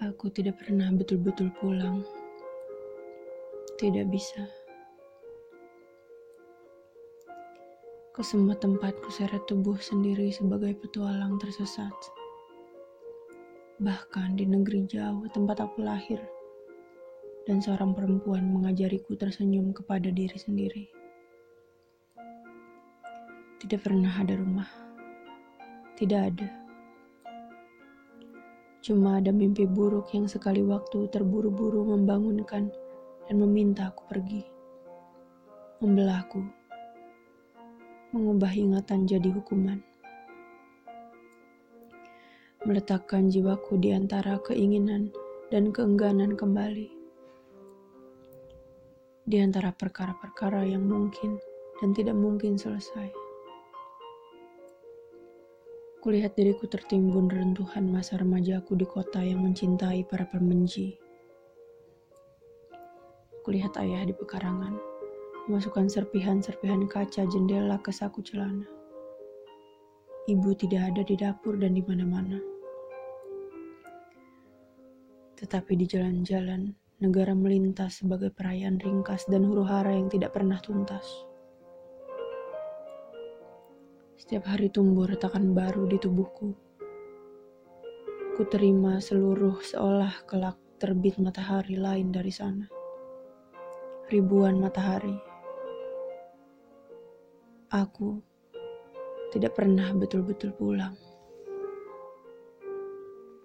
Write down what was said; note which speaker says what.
Speaker 1: Aku tidak pernah betul-betul pulang. Tidak bisa. Ke semua tempat kuseret tubuh sendiri sebagai petualang tersesat. Bahkan di negeri jauh tempat aku lahir. Dan seorang perempuan mengajariku tersenyum kepada diri sendiri. Tidak pernah ada rumah. Tidak ada. Cuma ada mimpi buruk yang sekali waktu terburu-buru membangunkan dan meminta aku pergi. Membelahku. Mengubah ingatan jadi hukuman. Meletakkan jiwaku di antara keinginan dan keengganan kembali. Di antara perkara-perkara yang mungkin dan tidak mungkin selesai. Kulihat diriku tertimbun rentuhan masa remajaku di kota yang mencintai para pembenci. Kulihat ayah di pekarangan, memasukkan serpihan-serpihan kaca jendela ke saku celana. Ibu tidak ada di dapur dan di mana-mana. Tetapi di jalan-jalan, negara melintas sebagai perayaan ringkas dan huru-hara yang tidak pernah tuntas. Setiap hari tumbuh retakan baru di tubuhku. Ku terima seluruh seolah kelak terbit matahari lain dari sana. Ribuan matahari. Aku tidak pernah betul-betul pulang.